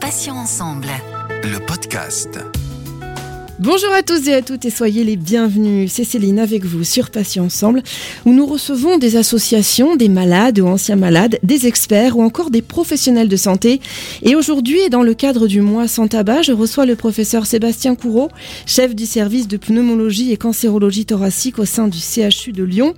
Patients ensemble. Le podcast. Bonjour à tous et à toutes et soyez les bienvenus. C'est Céline avec vous sur Patients Ensemble où nous recevons des associations, des malades ou anciens malades, des experts ou encore des professionnels de santé. Et aujourd'hui, dans le cadre du mois sans tabac, je reçois le professeur Sébastien Courreau, chef du service de pneumologie et cancérologie thoracique au sein du CHU de Lyon.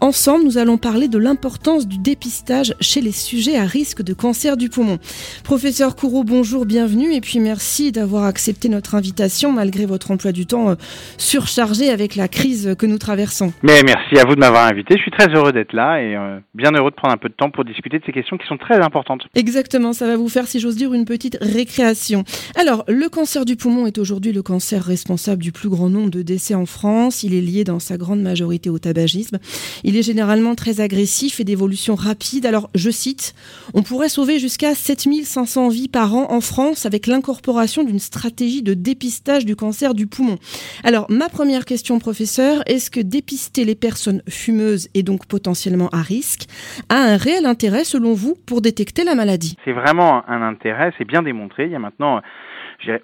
Ensemble, nous allons parler de l'importance du dépistage chez les sujets à risque de cancer du poumon. Professeur Courreau, bonjour, bienvenue et puis merci d'avoir accepté notre invitation malgré votre emploi du temps euh, surchargé avec la crise que nous traversons. Mais merci à vous de m'avoir invité. Je suis très heureux d'être là et euh, bien heureux de prendre un peu de temps pour discuter de ces questions qui sont très importantes. Exactement, ça va vous faire, si j'ose dire, une petite récréation. Alors, le cancer du poumon est aujourd'hui le cancer responsable du plus grand nombre de décès en France. Il est lié dans sa grande majorité au tabagisme. Il est généralement très agressif et d'évolution rapide. Alors, je cite, on pourrait sauver jusqu'à 7500 vies par an en France avec l'incorporation d'une stratégie de dépistage du cancer du poumon. Alors, ma première question, professeur, est-ce que dépister les personnes fumeuses et donc potentiellement à risque a un réel intérêt, selon vous, pour détecter la maladie? C'est vraiment un intérêt, c'est bien démontré. Il y a maintenant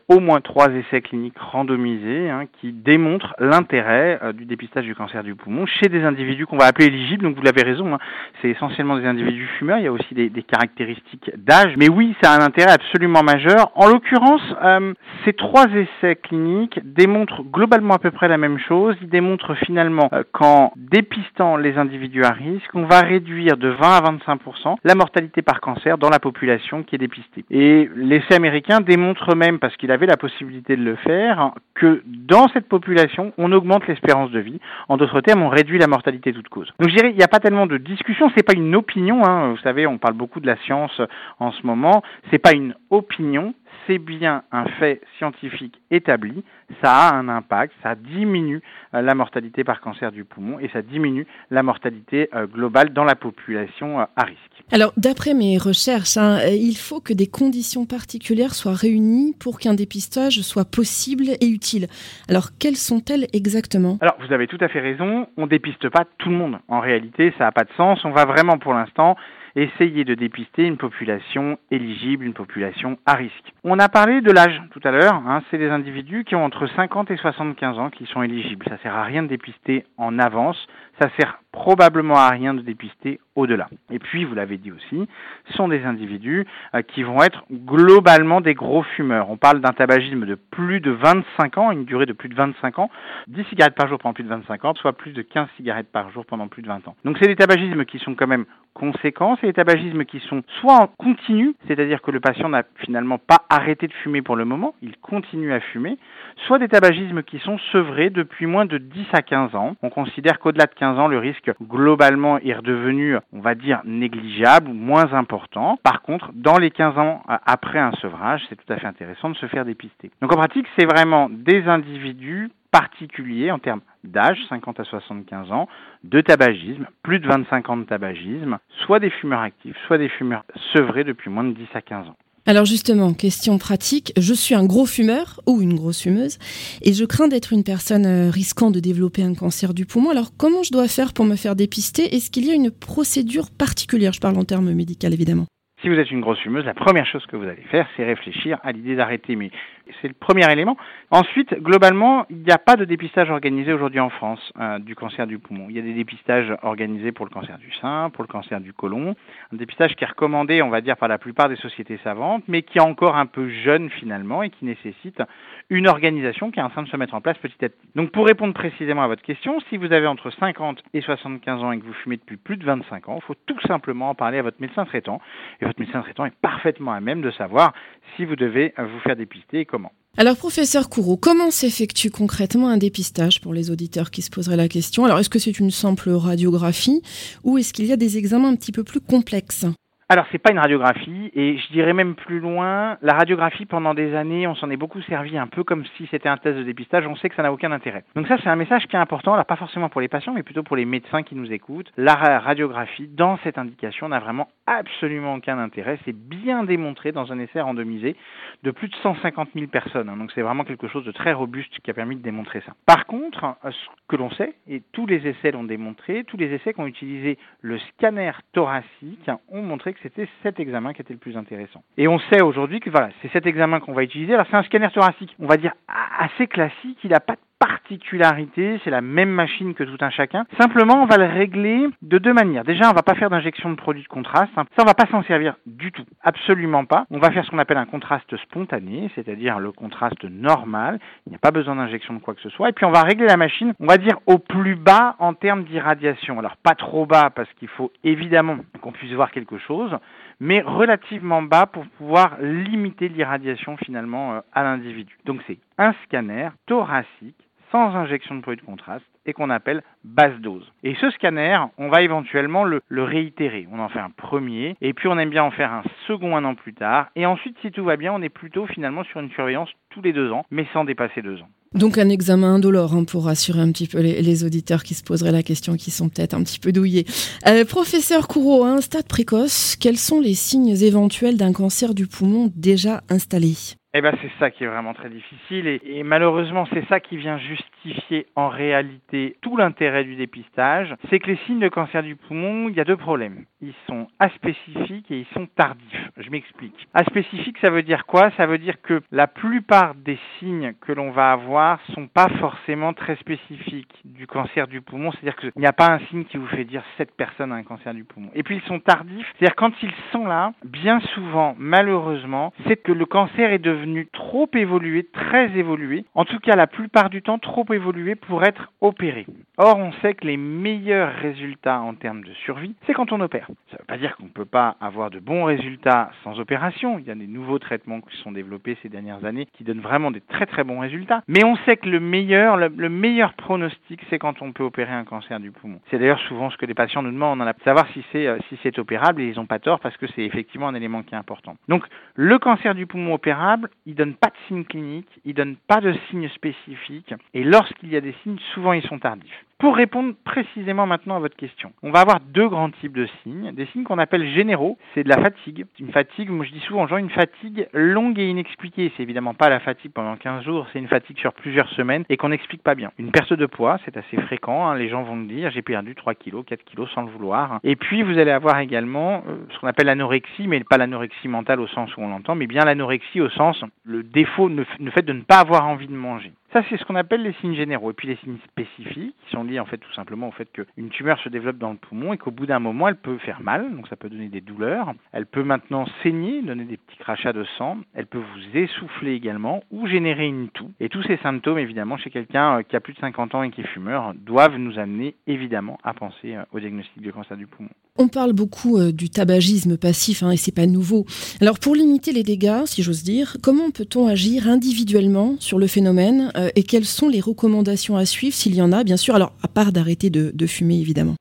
au moins trois essais cliniques randomisés hein, qui démontrent l'intérêt euh, du dépistage du cancer du poumon chez des individus qu'on va appeler éligibles. Donc vous l'avez raison, hein, c'est essentiellement des individus fumeurs. Il y a aussi des, caractéristiques d'âge. Mais oui, ça a un intérêt absolument majeur. En l'occurrence, euh, ces trois essais cliniques démontrent globalement à peu près la même chose. Ils démontrent finalement euh, qu'en dépistant les individus à risque, on va réduire de 20 à 25% la mortalité par cancer dans la population qui est dépistée. Et l'essai américain démontre même, parce qu'il avait la possibilité de le faire, que dans cette population, on augmente l'espérance de vie. En d'autres termes, on réduit la mortalité toute cause. Donc je dirais, il n'y a pas tellement de discussion, c'est pas une opinion. Hein. Vous savez, on parle beaucoup de la science en ce moment. C'est pas une opinion, c'est bien un fait scientifique établi, ça a un impact, ça diminue euh, la mortalité par cancer du poumon et ça diminue la mortalité euh, globale dans la population euh, à risque. Alors, d'après mes recherches, hein, il faut que des conditions particulières soient réunies pour qu'un dépistage soit possible et utile. Alors, quelles sont-elles exactement? Alors, vous avez tout à fait raison, on dépiste pas tout le monde. En réalité, ça n'a pas de sens. On va vraiment pour l'instant essayer de dépister une population éligible, une population à risque. On a parlé de l'âge tout à l'heure, hein, c'est des individus qui ont entre 50 et 75 ans qui sont éligibles. Ça sert à rien de dépister en avance, ça sert probablement à rien de dépister au-delà. Et puis, vous l'avez dit aussi, sont des individus euh, qui vont être globalement des gros fumeurs. On parle d'un tabagisme de plus de 25 ans, une durée de plus de 25 ans, 10 cigarettes par jour pendant plus de 25 ans, soit plus de 15 cigarettes par jour pendant plus de 20 ans. Donc c'est des tabagismes qui sont quand même conséquents, c'est des tabagismes qui sont soit en continu, c'est-à-dire que le patient n'a finalement pas arrêté de fumer pour le moment, il continue à fumer, soit des tabagismes qui sont sevrés depuis moins de 10 à 15 ans. On considère qu'au-delà de 15 ans, le risque globalement est redevenu, on va dire, négligeable ou moins important. Par contre, dans les 15 ans après un sevrage, c'est tout à fait intéressant de se faire dépister. Donc en pratique, c'est vraiment des individus particuliers en termes d'âge, 50 à 75 ans, de tabagisme, plus de 25 ans de tabagisme, soit des fumeurs actifs, soit des fumeurs sevrés depuis moins de 10 à 15 ans. Alors justement, question pratique, je suis un gros fumeur ou une grosse fumeuse et je crains d'être une personne euh, risquant de développer un cancer du poumon. Alors comment je dois faire pour me faire dépister? Est-ce qu'il y a une procédure particulière? Je parle en termes médicaux évidemment. Si vous êtes une grosse fumeuse, la première chose que vous allez faire, c'est réfléchir à l'idée d'arrêter. Mais c'est le premier élément. Ensuite, globalement, il n'y a pas de dépistage organisé aujourd'hui en France euh, du cancer du poumon. Il y a des dépistages organisés pour le cancer du sein, pour le cancer du côlon. Un dépistage qui est recommandé, on va dire, par la plupart des sociétés savantes, mais qui est encore un peu jeune finalement et qui nécessite une organisation qui est en train de se mettre en place petit à petit. Donc pour répondre précisément à votre question, si vous avez entre 50 et 75 ans et que vous fumez depuis plus de 25 ans, il faut tout simplement en parler à votre médecin traitant. Et votre médecin traitant est parfaitement à même de savoir si vous devez vous faire dépister et comment. Alors, professeur Courreau, comment s'effectue concrètement un dépistage pour les auditeurs qui se poseraient la question? Alors, est-ce que c'est une simple radiographie ou est-ce qu'il y a des examens un petit peu plus complexes? Alors, c'est pas une radiographie, et je dirais même plus loin, la radiographie, pendant des années, on s'en est beaucoup servi un peu comme si c'était un test de dépistage, on sait que ça n'a aucun intérêt. Donc ça, c'est un message qui est important, alors pas forcément pour les patients, mais plutôt pour les médecins qui nous écoutent. La radiographie, dans cette indication, n'a vraiment absolument aucun intérêt. C'est bien démontré dans un essai randomisé de plus de 150 000 personnes. Hein. Donc c'est vraiment quelque chose de très robuste qui a permis de démontrer ça. Par contre, ce que l'on sait, et tous les essais l'ont démontré, tous les essais qui ont utilisé le scanner thoracique ont montré que c'était cet examen qui était le plus intéressant. Et on sait aujourd'hui que voilà, c'est cet examen qu'on va utiliser. Alors c'est un scanner thoracique, on va dire assez classique, il n'a pas de particularité, c'est la même machine que tout un chacun. Simplement, on va le régler de deux manières. Déjà, on va pas faire d'injection de produit de contraste. Ça, on va pas s'en servir du tout. Absolument pas. On va faire ce qu'on appelle un contraste spontané, c'est-à-dire le contraste normal. Il n'y a pas besoin d'injection de quoi que ce soit. Et puis, on va régler la machine, on va dire au plus bas en termes d'irradiation. Alors, pas trop bas parce qu'il faut évidemment qu'on puisse voir quelque chose mais relativement bas pour pouvoir limiter l'irradiation finalement euh, à l'individu. Donc c'est un scanner thoracique sans injection de produit de contraste et qu'on appelle basse dose. Et ce scanner, on va éventuellement le, réitérer. On en fait un premier et puis on aime bien en faire un second un an plus tard. Et ensuite, si tout va bien, on est plutôt finalement sur une surveillance tous les deux ans, mais sans dépasser deux ans. Donc un examen indolore hein, pour rassurer un petit peu les, auditeurs qui se poseraient la question, qui sont peut-être un petit peu douillés. Euh, professeur Courreau, à un stade précoce, quels sont les signes éventuels d'un cancer du poumon déjà installé? Eh ben c'est ça qui est vraiment très difficile et, malheureusement c'est ça qui vient justifier en réalité tout l'intérêt du dépistage. C'est que les signes de cancer du poumon, il y a deux problèmes. Ils sont aspécifiques et ils sont tardifs. Je m'explique. Aspécifique, ça veut dire quoi? Ça veut dire que la plupart des signes que l'on va avoir sont pas forcément très spécifiques du cancer du poumon. C'est-à-dire qu'il n'y a pas un signe qui vous fait dire cette personne a un cancer du poumon. Et puis ils sont tardifs. C'est-à-dire quand ils sont là, bien souvent, malheureusement, c'est que le cancer est devenu trop évolué, très évolué, en tout cas la plupart du temps trop évolué pour être opéré. Or, on sait que les meilleurs résultats en termes de survie, c'est quand on opère. Ça ne veut pas dire qu'on ne peut pas avoir de bons résultats sans opération. Il y a des nouveaux traitements qui sont développés ces dernières années qui donnent vraiment des très très bons résultats. Mais on sait que le meilleur, le, meilleur pronostic, c'est quand on peut opérer un cancer du poumon. C'est d'ailleurs souvent ce que les patients nous demandent, a savoir si c'est euh, si c'est opérable et ils n'ont pas tort parce que c'est effectivement un élément qui est important. Donc, le cancer du poumon opérable, il donne pas de signes cliniques, il donne pas de signes spécifiques, et lorsqu'il y a des signes, souvent ils sont tardifs. Pour répondre précisément maintenant à votre question, on va avoir deux grands types de signes. Des signes qu'on appelle généraux, c'est de la fatigue. Une fatigue, moi je dis souvent, genre une fatigue longue et inexpliquée. C'est évidemment pas la fatigue pendant 15 jours, c'est une fatigue sur plusieurs semaines et qu'on n'explique pas bien. Une perte de poids, c'est assez fréquent, hein. les gens vont me dire j'ai perdu 3 kilos, 4 kilos sans le vouloir. Et puis vous allez avoir également euh, ce qu'on appelle l'anorexie, mais pas l'anorexie mentale au sens où on l'entend, mais bien l'anorexie au sens le défaut, le fait de ne pas avoir envie de manger. Ça, c'est ce qu'on appelle les signes généraux. Et puis les signes spécifiques, qui sont liés en fait tout simplement au fait qu'une tumeur se développe dans le poumon et qu'au bout d'un moment, elle peut faire mal, donc ça peut donner des douleurs. Elle peut maintenant saigner, donner des petits crachats de sang. Elle peut vous essouffler également ou générer une toux. Et tous ces symptômes, évidemment, chez quelqu'un euh, qui a plus de 50 ans et qui est fumeur, doivent nous amener évidemment à penser euh, au diagnostic du cancer du poumon. On parle beaucoup euh, du tabagisme passif hein, et c'est pas nouveau. Alors pour limiter les dégâts, si j'ose dire, comment peut-on agir individuellement sur le phénomène euh, et quelles sont les recommandations à suivre s'il y en a, bien sûr, alors à part d'arrêter de fumer évidemment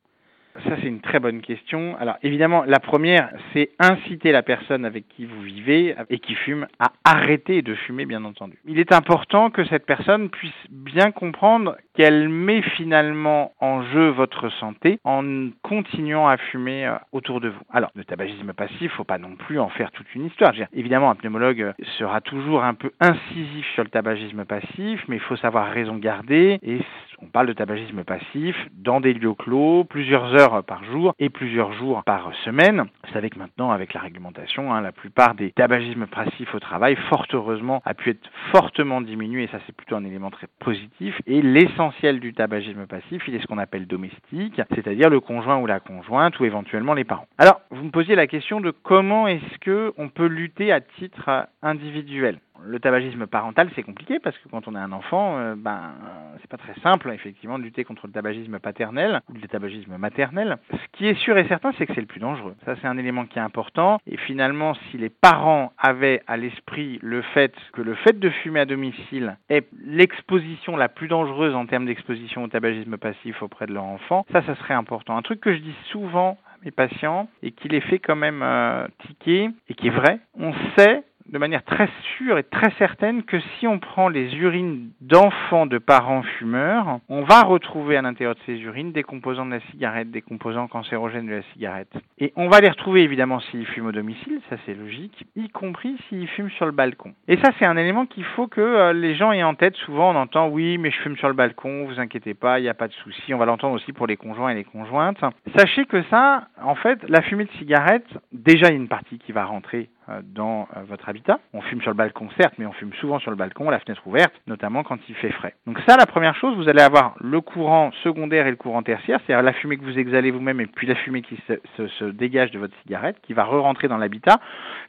ça, c'est une très bonne question. Alors, évidemment, la première, c'est inciter la personne avec qui vous vivez et qui fume à arrêter de fumer, bien entendu. Il est important que cette personne puisse bien comprendre qu'elle met finalement en jeu votre santé en continuant à fumer euh, autour de vous. Alors, le tabagisme passif, faut pas non plus en faire toute une histoire. Évidemment, un pneumologue sera toujours un peu incisif sur le tabagisme passif, mais il faut savoir raison garder et on parle de tabagisme passif dans des lieux clos, plusieurs heures par jour et plusieurs jours par semaine. Vous savez que maintenant, avec la réglementation, hein, la plupart des tabagismes passifs au travail, fort heureusement, a pu être fortement diminué et ça c'est plutôt un élément très positif. Et l'essentiel du tabagisme passif, il est ce qu'on appelle domestique, c'est-à-dire le conjoint ou la conjointe ou éventuellement les parents. Alors, vous me posiez la question de comment est-ce que on peut lutter à titre individuel le tabagisme parental, c'est compliqué parce que quand on a un enfant, euh, ben, c'est pas très simple, effectivement, de lutter contre le tabagisme paternel ou le tabagisme maternel. Ce qui est sûr et certain, c'est que c'est le plus dangereux. Ça, c'est un élément qui est important. Et finalement, si les parents avaient à l'esprit le fait que le fait de fumer à domicile est l'exposition la plus dangereuse en termes d'exposition au tabagisme passif auprès de leur enfant, ça, ça serait important. Un truc que je dis souvent mes patients et qui les fait quand même euh, tiquer et qui est vrai, on sait de manière très sûre et très certaine que si on prend les urines d'enfants de parents fumeurs, on va retrouver à l'intérieur de ces urines des composants de la cigarette, des composants cancérogènes de la cigarette. Et on va les retrouver évidemment s'ils fument au domicile, ça c'est logique, y compris s'ils fument sur le balcon. Et ça c'est un élément qu'il faut que euh, les gens aient en tête. Souvent on entend oui mais je fume sur le balcon, vous inquiétez pas, il n'y a pas de souci. On va l'entendre aussi pour les conjoints et les conjointes. Sachez que ça, en fait, la fumée de cigarette, déjà il y a une partie qui va rentrer dans euh, votre habitat. On fume sur le balcon, certes, mais on fume souvent sur le balcon, la fenêtre ouverte, notamment quand il fait frais. Donc ça, la première chose, vous allez avoir le courant secondaire et le courant tertiaire, c'est-à-dire la fumée que vous exhalez vous-même et puis la fumée qui se, se, dégage de votre cigarette, qui va re-rentrer dans l'habitat.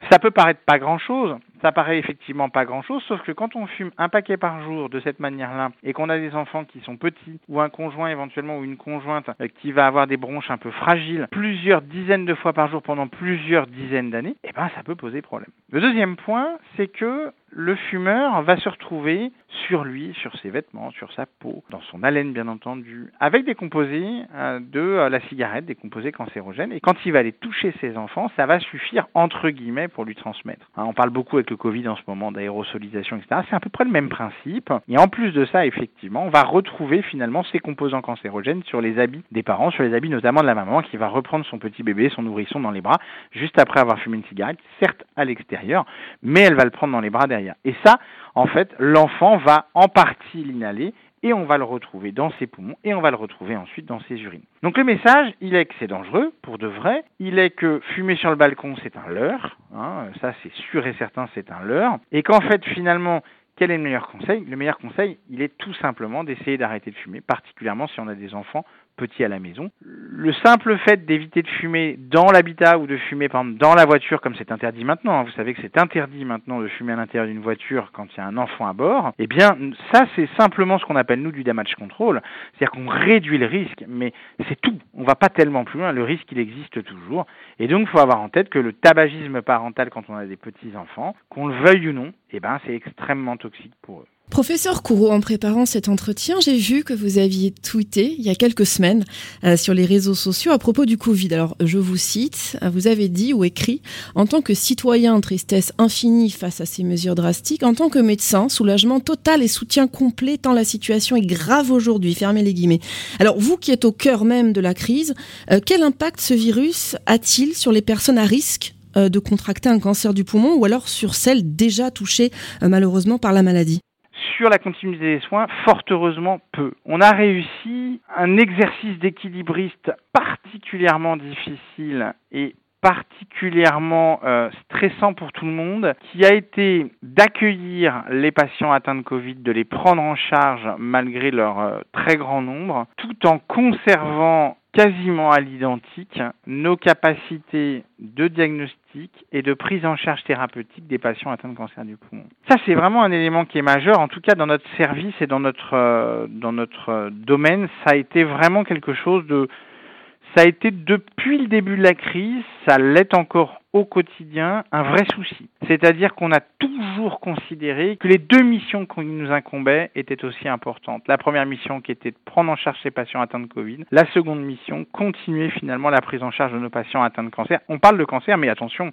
Ça peut paraître pas grand-chose, ça paraît effectivement pas grand-chose, sauf que quand on fume un paquet par jour de cette manière-là et qu'on a des enfants qui sont petits ou un conjoint éventuellement ou une conjointe euh, qui va avoir des bronches un peu fragiles plusieurs dizaines de fois par jour pendant plusieurs dizaines d'années, eh ben ça peut poser problème. Le deuxième point, c'est que le fumeur va se retrouver sur lui, sur ses vêtements, sur sa peau, dans son haleine bien entendu, avec des composés euh, de euh, la cigarette, des composés cancérogènes. Et quand il va aller toucher ses enfants, ça va suffire entre guillemets pour lui transmettre. Hein, on parle beaucoup avec le Covid en ce moment d'aérosolisation, etc. C'est à peu près le même principe. Et en plus de ça, effectivement, on va retrouver finalement ces composants cancérogènes sur les habits des parents, sur les habits notamment de la maman qui va reprendre son petit bébé, son nourrisson dans les bras, juste après avoir fumé une cigarette, certes à l'extérieur, mais elle va le prendre dans les bras derrière. Et ça, en fait, l'enfant va en partie l'inhaler et on va le retrouver dans ses poumons et on va le retrouver ensuite dans ses urines. Donc le message, il est que c'est dangereux pour de vrai, il est que fumer sur le balcon c'est un leurre, hein, ça c'est sûr et certain c'est un leurre, et qu'en fait finalement quel est le meilleur conseil? Le meilleur conseil, il est tout simplement d'essayer d'arrêter de fumer, particulièrement si on a des enfants petit à la maison. Le simple fait d'éviter de fumer dans l'habitat ou de fumer par exemple, dans la voiture, comme c'est interdit maintenant, hein, vous savez que c'est interdit maintenant de fumer à l'intérieur d'une voiture quand il y a un enfant à bord, eh bien ça c'est simplement ce qu'on appelle nous du damage control, c'est-à-dire qu'on réduit le risque, mais c'est tout, on va pas tellement plus loin, le risque il existe toujours, et donc il faut avoir en tête que le tabagisme parental quand on a des petits enfants, qu'on le veuille ou non, eh ben c'est extrêmement toxique pour eux. Professeur Courreau, en préparant cet entretien, j'ai vu que vous aviez tweeté il y a quelques semaines euh, sur les réseaux sociaux à propos du Covid. Alors, je vous cite, vous avez dit ou écrit, en tant que citoyen, tristesse infinie face à ces mesures drastiques, en tant que médecin, soulagement total et soutien complet tant la situation est grave aujourd'hui, fermez les guillemets. Alors, vous qui êtes au cœur même de la crise, euh, quel impact ce virus a-t-il sur les personnes à risque euh, de contracter un cancer du poumon ou alors sur celles déjà touchées malheureusement par la maladie? Sur la continuité des soins, fort heureusement peu. On a réussi un exercice d'équilibriste particulièrement difficile et particulièrement euh, stressant pour tout le monde, qui a été d'accueillir les patients atteints de Covid, de les prendre en charge malgré leur euh, très grand nombre, tout en conservant quasiment à l'identique nos capacités de diagnostic et de prise en charge thérapeutique des patients atteints de cancer du poumon. Ça, c'est vraiment un élément qui est majeur, en tout cas dans notre service et dans notre, euh, dans notre domaine, ça a été vraiment quelque chose de... Ça a été depuis le début de la crise, ça l'est encore au quotidien un vrai souci. C'est-à-dire qu'on a toujours considéré que les deux missions qui nous incombaient étaient aussi importantes. La première mission qui était de prendre en charge ces patients atteints de Covid. La seconde mission, continuer finalement la prise en charge de nos patients atteints de cancer. On parle de cancer, mais attention,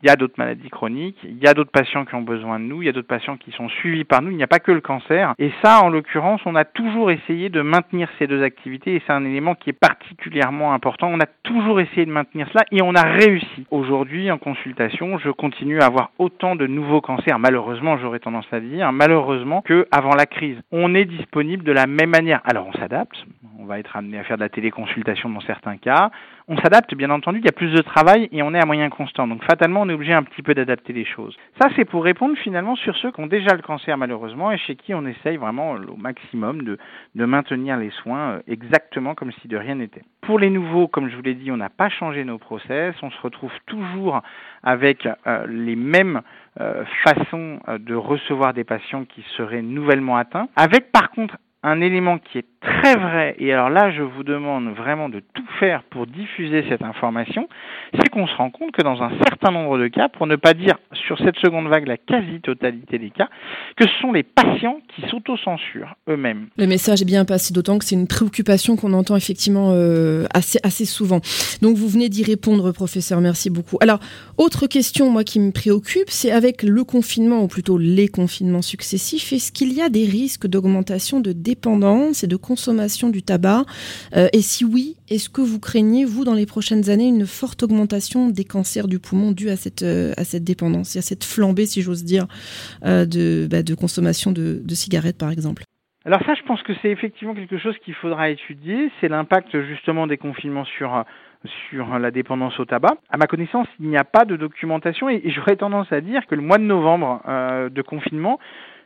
il y a d'autres maladies chroniques, il y a d'autres patients qui ont besoin de nous, il y a d'autres patients qui sont suivis par nous, il n'y a pas que le cancer. Et ça, en l'occurrence, on a toujours essayé de maintenir ces deux activités et c'est un élément qui est particulièrement important. On a toujours essayé de maintenir cela et on a réussi. Aujourd'hui, en consultation, je continue à avoir autant de nouveaux cancers, malheureusement, j'aurais tendance à dire, malheureusement, qu'avant la crise. On est disponible de la même manière. Alors, on s'adapte, on va être amené à faire de la téléconsultation dans certains cas. On s'adapte, bien entendu, il y a plus de travail et on est à moyen constant. Donc, fatalement, on est obligé un petit peu d'adapter les choses. Ça, c'est pour répondre finalement sur ceux qui ont déjà le cancer malheureusement et chez qui on essaye vraiment au maximum de, maintenir les soins euh, exactement comme si de rien n'était. Pour les nouveaux, comme je vous l'ai dit, on n'a pas changé nos process, on se retrouve toujours avec euh, les mêmes euh, façons de recevoir des patients qui seraient nouvellement atteints, avec par contre un élément qui est très vrai, et alors là je vous demande vraiment de tout faire pour diffuser cette information, c'est qu'on se rend compte que dans un certain nombre de cas, pour ne pas dire sur cette seconde vague la quasi-totalité des cas, que ce sont les patients qui s'autocensurent eux-mêmes. Le message est bien passé, d'autant que c'est une préoccupation qu'on entend effectivement euh, assez, assez souvent. Donc vous venez d'y répondre, professeur, merci beaucoup. Alors, autre question, moi, qui me préoccupe, c'est avec le confinement, ou plutôt les confinements successifs, est-ce qu'il y a des risques d'augmentation de dépendance et de consommation du tabac euh, Et si oui, est-ce que vous craignez, vous, dans les prochaines années, une forte augmentation des cancers du poumon cette, euh, à cette dépendance à cette flambée, si j'ose dire, euh, de, bah, de consommation de, cigarettes, par exemple? Alors ça, je pense que c'est effectivement quelque chose qu'il faudra étudier. C'est l'impact justement des confinements sur la dépendance au tabac. À ma connaissance, il n'y a pas de documentation et, j'aurais tendance à dire que le mois de novembre de confinement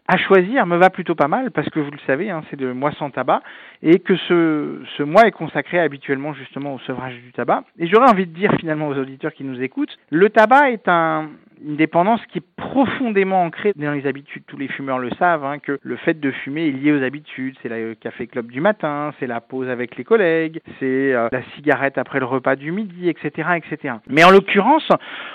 à choisir me va plutôt pas mal parce que vous le savez, hein, c'est le mois sans tabac et que ce, ce mois est consacré habituellement justement au sevrage du tabac. Et j'aurais envie de dire finalement aux auditeurs qui nous écoutent, le tabac est un, une dépendance qui est profondément ancrée dans les habitudes. Tous les fumeurs le savent, hein, que le fait de fumer est lié aux habitudes. C'est le café club du matin, c'est la pause avec les collègues, c'est euh, la cigarette après le repas du midi, etc., etc. Mais en l'occurrence,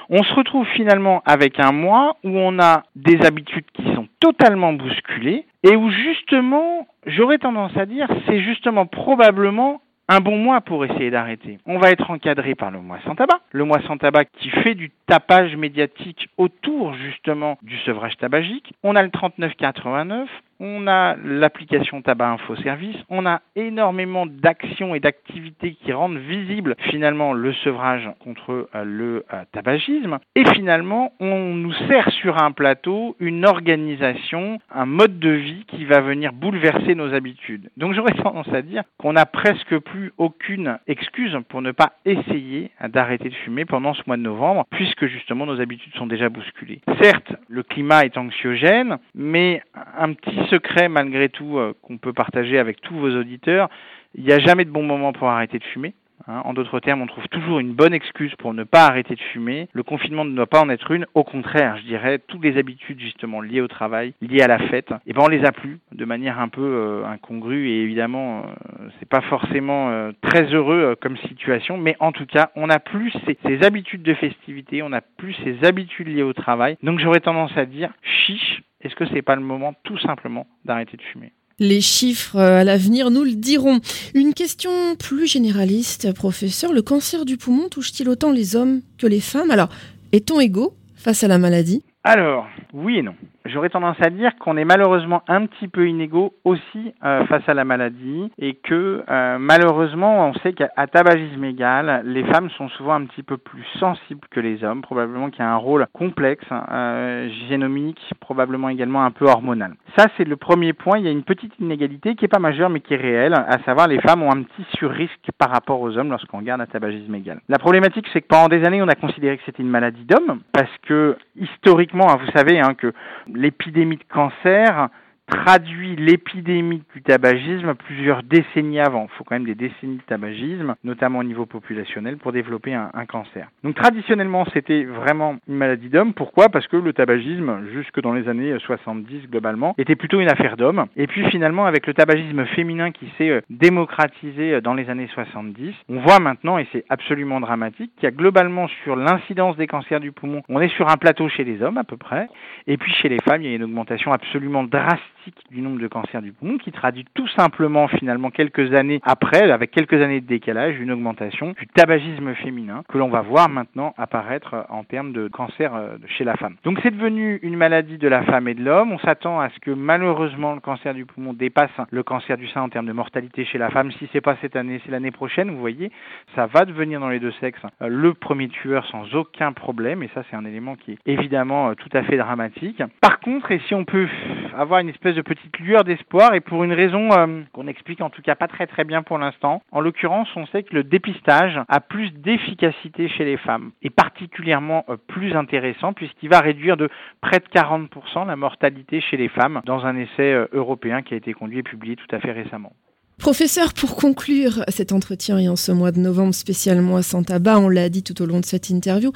on se retrouve finalement avec un mois où on a des habitudes qui sont totalement bousculées et où justement, j'aurais tendance à dire, c'est justement probablement un bon mois pour essayer d'arrêter. On va être encadré par le mois sans tabac. Le mois sans tabac qui fait du tapage médiatique autour justement du sevrage tabagique. On a le 3989 on a l'application Tabac Info Service, on a énormément d'actions et d'activités qui rendent visible finalement le sevrage contre euh, le euh, tabagisme, et finalement on nous sert sur un plateau une organisation, un mode de vie qui va venir bouleverser nos habitudes. Donc j'aurais tendance à dire qu'on n'a presque plus aucune excuse pour ne pas essayer d'arrêter de fumer pendant ce mois de novembre, puisque justement nos habitudes sont déjà bousculées. Certes, le climat est anxiogène, mais un petit secret malgré tout euh, qu'on peut partager avec tous vos auditeurs. Il n'y a jamais de bon moment pour arrêter de fumer. Hein. En d'autres termes, on trouve toujours une bonne excuse pour ne pas arrêter de fumer. Le confinement ne doit pas en être une. Au contraire, je dirais, toutes les habitudes justement liées au travail, liées à la fête, eh ben on les a plus de manière un peu euh, incongrue et évidemment euh, c'est pas forcément très heureux comme situation, mais en tout cas on n'a plus ces, ces, habitudes de festivité, on n'a plus ces habitudes liées au travail. Donc j'aurais tendance à dire chiche, est-ce que ce n'est pas le moment tout simplement d'arrêter de fumer? Les chiffres euh, à l'avenir nous le diront. Une question plus généraliste, professeur. Le cancer du poumon touche-t-il autant les hommes que les femmes? Alors, est-on égaux face à la maladie? Alors, oui et non j'aurais tendance à dire qu'on est malheureusement un petit peu inégaux aussi euh, face à la maladie et que euh, malheureusement on sait qu'à tabagisme égal, les femmes sont souvent un petit peu plus sensibles que les hommes, probablement qu'il y a un rôle complexe, euh, génomique, probablement également un peu hormonal. Ça c'est le premier point, il y a une petite inégalité qui est pas majeure mais qui est réelle, à savoir les femmes ont un petit surrisque par rapport aux hommes lorsqu'on regarde à tabagisme égal. La problématique c'est que pendant des années on a considéré que c'était une maladie d'homme parce que historiquement, hein, vous savez hein, que l'épidémie de cancer traduit l'épidémie du tabagisme plusieurs décennies avant. Il faut quand même des décennies de tabagisme, notamment au niveau populationnel, pour développer un, cancer. Donc traditionnellement, c'était vraiment une maladie d'homme. Pourquoi? Parce que le tabagisme, jusque dans les années 70 globalement, était plutôt une affaire d'hommes. Et puis finalement, avec le tabagisme féminin qui s'est euh, démocratisé euh, dans les années 70, on voit maintenant, et c'est absolument dramatique, qu'il y a globalement sur l'incidence des cancers du poumon, on est sur un plateau chez les hommes à peu près, et puis chez les femmes, il y a une augmentation absolument drastique du nombre de cancers du poumon qui traduit tout simplement finalement quelques années après, avec quelques années de décalage, une augmentation du tabagisme féminin que l'on va voir maintenant apparaître en termes de cancer euh, chez la femme. Donc c'est devenu une maladie de la femme et de l'homme. On s'attend à ce que malheureusement le cancer du poumon dépasse le cancer du sein en termes de mortalité chez la femme. Si c'est pas cette année, c'est l'année prochaine. Vous voyez, ça va devenir dans les deux sexes euh, le premier tueur sans aucun problème. Et ça, c'est un élément qui est évidemment euh, tout à fait dramatique. Par contre, et si on peut avoir une espèce de petite lueur d'espoir et pour une raison euh, qu'on explique en tout cas pas très très bien pour l'instant. En l'occurrence, on sait que le dépistage a plus d'efficacité chez les femmes et particulièrement euh, plus intéressant puisqu'il va réduire de près de 40% la mortalité chez les femmes dans un essai euh, européen qui a été conduit et publié tout à fait récemment. Professeur, pour conclure cet entretien et en ce mois de novembre spécialement à sans tabac, on l'a dit tout au long de cette interview,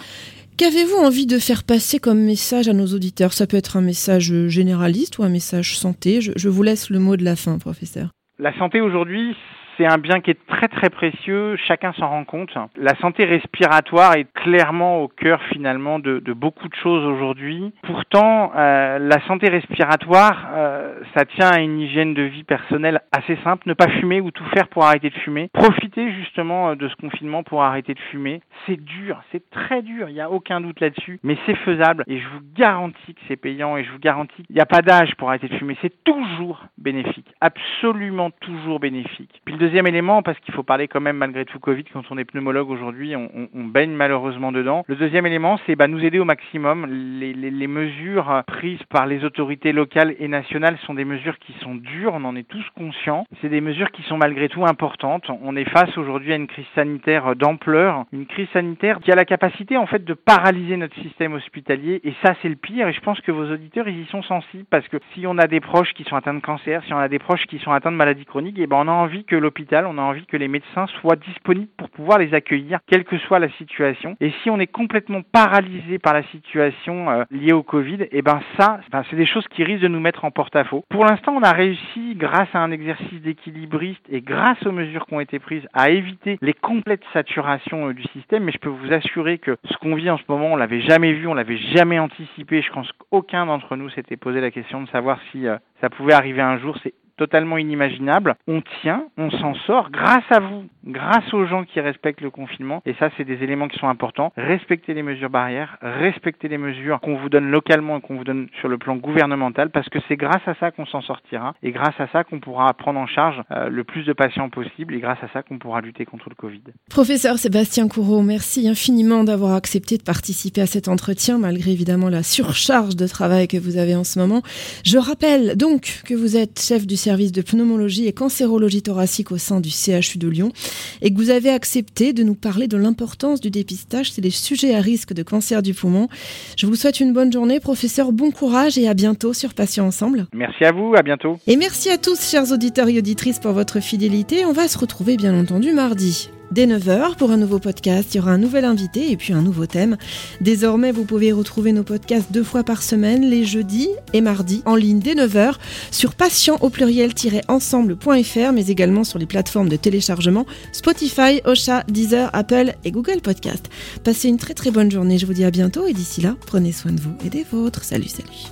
Qu'avez-vous envie de faire passer comme message à nos auditeurs? Ça peut être un message généraliste ou un message santé. Je, je vous laisse le mot de la fin, professeur. La santé aujourd'hui, c'est un bien qui est très très précieux, chacun s'en rend compte. La santé respiratoire est clairement au cœur finalement de, beaucoup de choses aujourd'hui. Pourtant, euh, la santé respiratoire, euh, ça tient à une hygiène de vie personnelle assez simple, ne pas fumer ou tout faire pour arrêter de fumer. Profiter justement euh, de ce confinement pour arrêter de fumer. C'est dur, c'est très dur, il n'y a aucun doute là-dessus, mais c'est faisable et je vous garantis que c'est payant et je vous garantis qu'il n'y a pas d'âge pour arrêter de fumer. C'est toujours bénéfique, absolument toujours bénéfique. Puis le deuxième élément, parce qu'il faut parler quand même malgré tout Covid, quand on est pneumologue aujourd'hui, on, baigne malheureusement dedans. Le deuxième élément, c'est bah, nous aider au maximum. Les, mesures prises par les autorités locales et nationales sont des mesures qui sont dures, on en est tous conscients. C'est des mesures qui sont malgré tout importantes. On est face aujourd'hui à une crise sanitaire d'ampleur, une crise sanitaire qui a la capacité en fait de paralyser notre système hospitalier et ça c'est le pire et je pense que vos auditeurs ils y sont sensibles parce que si on a des proches qui sont atteints de cancer, si on a des proches qui sont atteints de maladies chroniques, et eh ben on a envie que l'hôpital, on a envie que les médecins soient disponibles pour pouvoir les accueillir, quelle que soit la situation. Et si on est complètement paralysé par la situation euh, liée au Covid, et eh ben ça, ben, c'est des choses qui risquent de nous mettre en porte-à-faux. Pour l'instant, on a réussi, grâce à un exercice d'équilibriste et grâce aux mesures qui ont été prises, à éviter les complètes saturations euh, du système. Mais je peux vous assurer que ce qu'on vit en ce moment, on l'avait jamais vu, on l'avait jamais anticipé. Je pense qu'aucun d'entre nous s'était posé la question de savoir si euh, ça pouvait arriver un jour. Totalement inimaginable. On tient, on s'en sort grâce à vous, grâce aux gens qui respectent le confinement. Et ça, c'est des éléments qui sont importants. Respectez les mesures barrières, respectez les mesures qu'on vous donne localement et qu'on vous donne sur le plan gouvernemental, parce que c'est grâce à ça qu'on s'en sortira et grâce à ça qu'on pourra prendre en charge euh, le plus de patients possible et grâce à ça qu'on pourra lutter contre le Covid. Professeur Sébastien Courreau, merci infiniment d'avoir accepté de participer à cet entretien, malgré évidemment la surcharge de travail que vous avez en ce moment. Je rappelle donc que vous êtes chef du service service de pneumologie et cancérologie thoracique au sein du CHU de Lyon et que vous avez accepté de nous parler de l'importance du dépistage c'est des sujets à risque de cancer du poumon. Je vous souhaite une bonne journée, professeur, bon courage et à bientôt sur Patients Ensemble. Merci à vous, à bientôt. Et merci à tous, chers auditeurs et auditrices, pour votre fidélité. On va se retrouver bien entendu mardi dès 9h pour un nouveau podcast. Il y aura un nouvel invité et puis un nouveau thème. Désormais, vous pouvez retrouver nos podcasts deux fois par semaine, les jeudis et mardis, en ligne dès 9h sur patient au pluriel-ensemble.fr, mais également sur les plateformes de téléchargement Spotify, Ocha, Deezer, Apple et Google Podcast. Passez une très très bonne journée. Je vous dis à bientôt et d'ici là, prenez soin de vous et des vôtres. Salut, salut.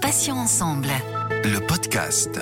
Patient ensemble. Le podcast.